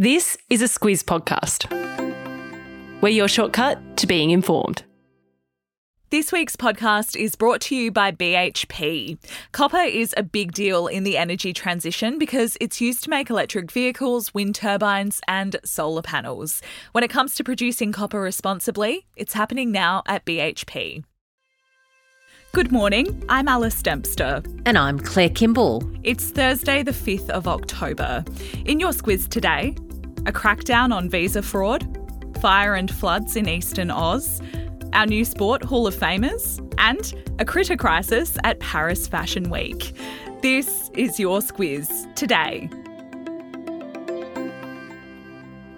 This is a Squiz podcast. We're your shortcut to being informed. This week's podcast is brought to you by BHP. Copper is a big deal in the energy transition because it's used to make electric vehicles, wind turbines, and solar panels. When it comes to producing copper responsibly, it's happening now at BHP. Good morning, I'm Alice Dempster. And I'm Claire Kimball. It's Thursday, the 5th of October. In your Squiz today, a crackdown on visa fraud, fire and floods in eastern Oz, our new sport Hall of Famers, and a critter crisis at Paris Fashion Week. This is your Squiz today.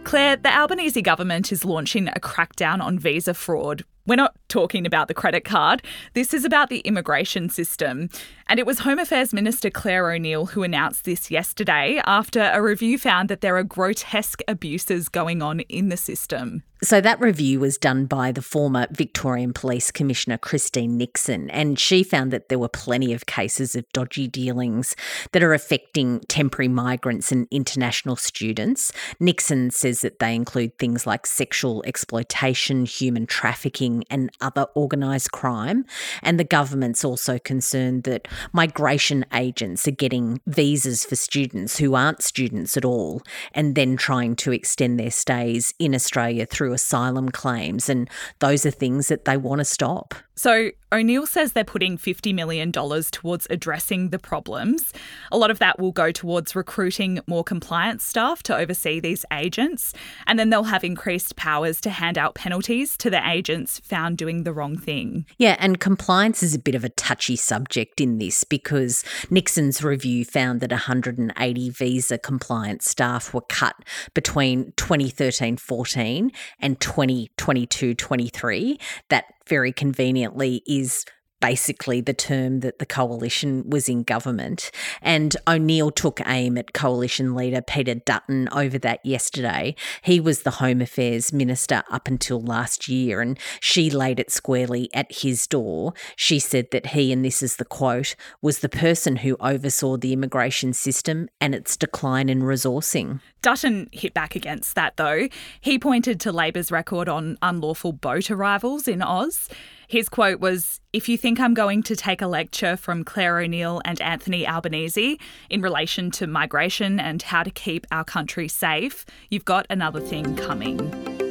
Claire, the Albanese government is launching a crackdown on visa fraud, we're not talking about the credit card. This is about the immigration system. And it was Home Affairs Minister Clare O'Neil who announced this yesterday after a review found that there are grotesque abuses going on in the system. So, that review was done by the former Victorian Police Commissioner Christine Nixon, and she found that there were plenty of cases of dodgy dealings that are affecting temporary migrants and international students. Nixon says that they include things like sexual exploitation, human trafficking and other organised crime. And the government's also concerned that migration agents are getting visas for students who aren't students at all and then trying to extend their stays in Australia through asylum claims. And those are things that they want to stop. So O'Neil says they're putting $50 million towards addressing the problems. A lot of that will go towards recruiting more compliance staff to oversee these agents, and then they'll have increased powers to hand out penalties to the agents found doing the wrong thing. Yeah, and compliance is a bit of a touchy subject in this because Nixon's review found that 180 visa compliance staff were cut between 2013 14 and 2022 23. That very conveniently is basically the term that the coalition was in government. And O'Neil took aim at coalition leader Peter Dutton over that yesterday. He was the Home Affairs Minister up until last year, and she laid it squarely at his door. She said that he, and this is the quote, was the person who oversaw the immigration system and its decline in resourcing. Dutton hit back against that, though. He pointed to Labor's record on unlawful boat arrivals in Oz. His quote was If you think I'm going to take a lecture from Clare O'Neil and Anthony Albanese in relation to migration and how to keep our country safe, you've got another thing coming.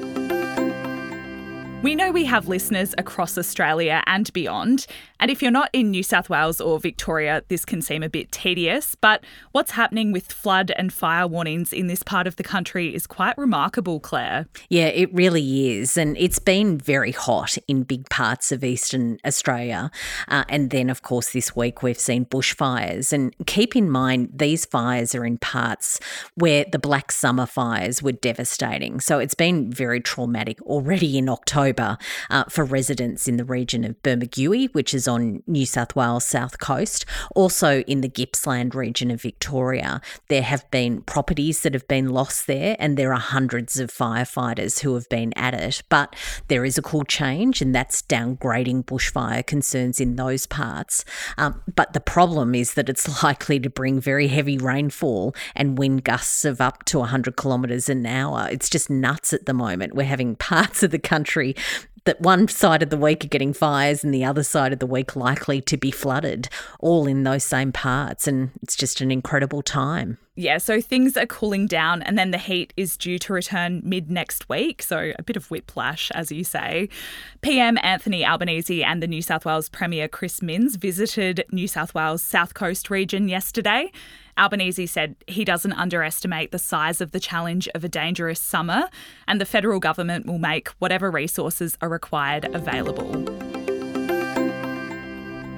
We know we have listeners across Australia and beyond, and if you're not in New South Wales or Victoria, this can seem a bit tedious, but what's happening with flood and fire warnings in this part of the country is quite remarkable, Claire. Yeah, it really is. And it's been very hot in big parts of eastern Australia. Uh, and then, of course, this week we've seen bushfires. And keep in mind, these fires are in parts where the Black Summer fires were devastating. So it's been very traumatic already in October. October uh, for residents in the region of Bermagui, which is on New South Wales south coast. Also in the Gippsland region of Victoria, there have been properties that have been lost there, and there are hundreds of firefighters who have been at it. But there is a cool change, and that's downgrading bushfire concerns in those parts. Um, but the problem is that it's likely to bring very heavy rainfall and wind gusts of up to 100 kilometres an hour. It's just nuts at the moment. We're having parts of the country that one side of the week are getting fires and the other side of the week likely to be flooded, all in those same parts. And it's just an incredible time. Yeah, so things are cooling down, and then the heat is due to return mid next week. So a bit of whiplash, as you say. PM Anthony Albanese and the New South Wales Premier Chris Minns visited New South Wales South Coast region yesterday. Albanese said he doesn't underestimate the size of the challenge of a dangerous summer, and the federal government will make whatever resources are required available.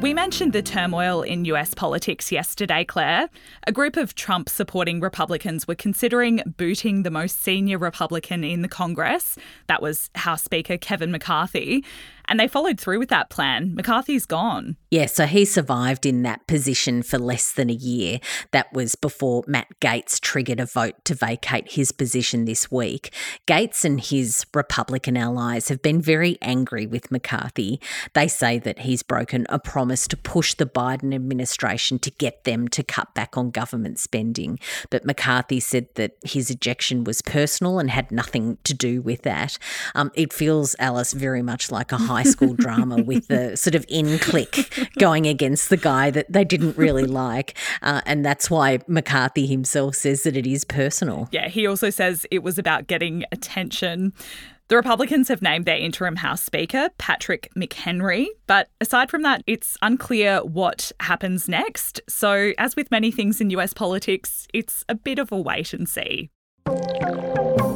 We mentioned the turmoil in US politics yesterday, Claire. A group of Trump supporting Republicans were considering booting the most senior Republican in the Congress. That was House Speaker Kevin McCarthy. And they followed through with that plan. McCarthy's gone. Yeah, so he survived in that position for less than a year. That was before Matt Gaetz triggered a vote to vacate his position this week. Gaetz and his Republican allies have been very angry with McCarthy. They say that he's broken a promise to push the Biden administration to get them to cut back on government spending. But McCarthy said that his ejection was personal and had nothing to do with that. Um, it feels, Alice, very much like a high school drama with the sort of in clique going against the guy that they didn't really like. Uh, and that's why McCarthy himself says that it is personal. Yeah, he also says it was about getting attention. The Republicans have named their interim House Speaker, Patrick McHenry, but aside from that, it's unclear what happens next. So, as with many things in US politics, it's a bit of a wait and see.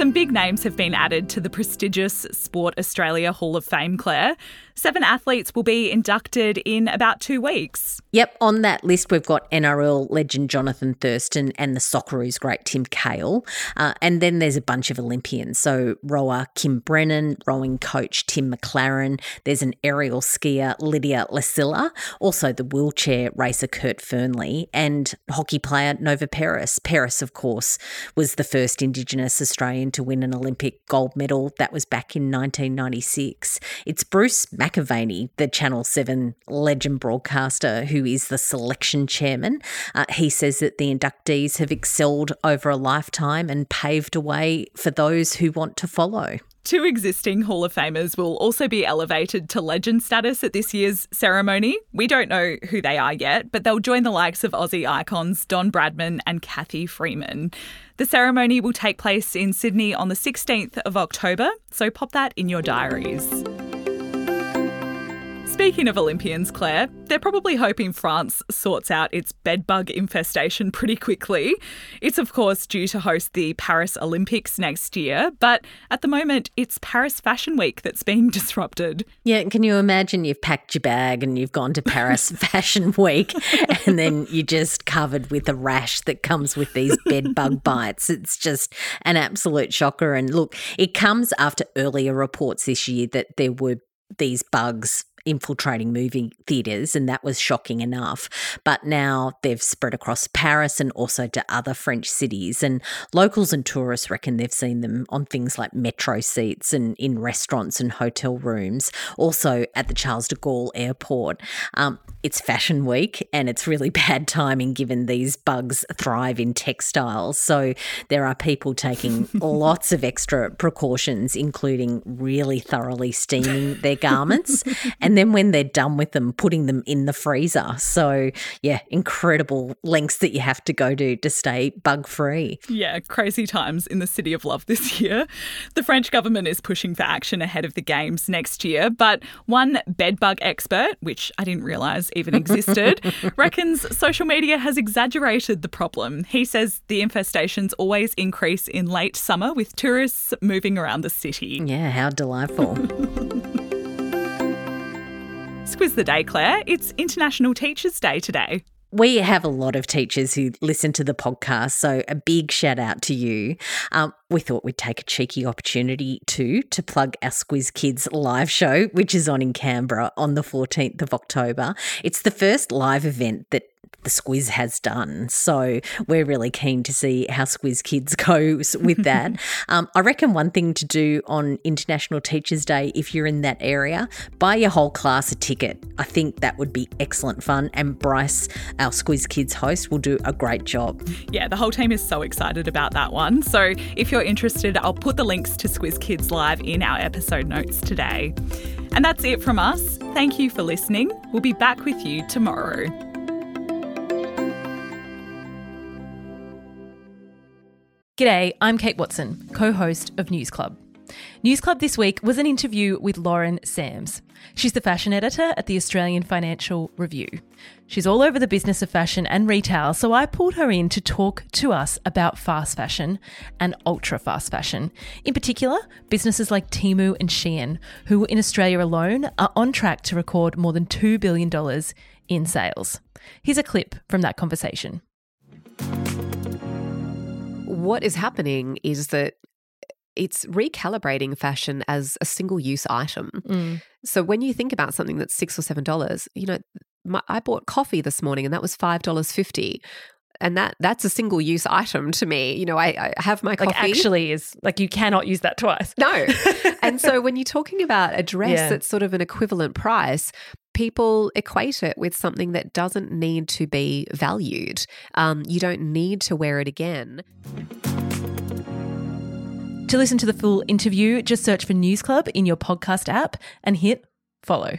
Some big names have been added to the prestigious Sport Australia Hall of Fame, Claire. Seven athletes will be inducted in about two weeks. Yep, on that list we've got NRL legend Jonathan Thurston and the Socceroos great Tim Cahill. Uh, and then there's a bunch of Olympians. So rower Kim Brennan, rowing coach Tim McLaren. There's an aerial skier Lydia Lassila, also the wheelchair racer Kurt Fearnley, and hockey player Nova Peris. Peris, of course, was the first Indigenous Australian to win an Olympic gold medal. That was back in 1996. It's Bruce McAvaney, the Channel 7 legend broadcaster, who is the selection chairman. Uh, he says that the inductees have excelled over a lifetime and paved a way for those who want to follow. Two existing Hall of Famers will also be elevated to legend status at this year's ceremony. We don't know who they are yet, but they'll join the likes of Aussie icons Don Bradman and Cathy Freeman. The ceremony will take place in Sydney on the 16th of October, so pop that in your diaries. Speaking of Olympians, Claire, they're probably hoping France sorts out its bedbug infestation pretty quickly. It's, of course, due to host the Paris Olympics next year, but at the moment, it's Paris Fashion Week that's being disrupted. Yeah, can you imagine you've packed your bag and you've gone to Paris Fashion Week and then you're just covered with a rash that comes with these bedbug bites? It's just an absolute shocker. And look, it comes after earlier reports this year that there were these bugs infiltrating movie theatres, and that was shocking enough. But now they've spread across Paris and also to other French cities. And locals and tourists reckon they've seen them on things like metro seats and in restaurants and hotel rooms, also at the Charles de Gaulle airport. Um, it's fashion week and it's really bad timing given these bugs thrive in textiles. So there are people taking lots of extra precautions, including really thoroughly steaming their garments. And then when they're done with them, putting them in the freezer. So, yeah, incredible lengths that you have to go to to stay bug free. Yeah, crazy times in the City of Love this year. The French government is pushing for action ahead of the Games next year, but one bedbug expert, which I didn't realise even existed, reckons social media has exaggerated the problem. He says the infestations always increase in late summer with tourists moving around the city. Yeah, how delightful. Squiz the day, Claire. It's International Teachers' Day today. We have a lot of teachers who listen to the podcast, so a big shout out to you. Um, we thought we'd take a cheeky opportunity too to plug our Squiz Kids live show, which is on in Canberra on the 14th of October. It's the first live event that the Squiz has done. So we're really keen to see how Squiz Kids goes with that. um, I reckon one thing to do on International Teachers Day, if you're in that area, buy your whole class a ticket. I think that would be excellent fun. And Bryce, our Squiz Kids host, will do a great job. Yeah, the whole team is so excited about that one. So if you're interested, I'll put the links to Squiz Kids Live in our episode notes today. And that's it from us. Thank you for listening. We'll be back with you tomorrow. G'day, I'm Kate Watson, co host of News Club. News Club this week was an interview with Lauren Sams. She's the fashion editor at the Australian Financial Review. She's all over the business of fashion and retail, so I pulled her in to talk to us about fast fashion and ultra fast fashion. In particular, businesses like Temu and Shein, who in Australia alone are on track to record more than $2 billion in sales. Here's a clip from that conversation. What is happening is that it's recalibrating fashion as a single use item. Mm. So when you think about something that's six or seven dollars, you know, my, I bought coffee this morning and that was five dollars fifty. And that that's a single use item to me. You know, I, I have my coffee. Like actually is like you cannot use that twice. No. and so when you're talking about a dress Yeah. that's sort of an equivalent price, people equate it with something that doesn't need to be valued. Um, you don't need to wear it again. To listen to the full interview, just search for News Club in your podcast app and hit follow.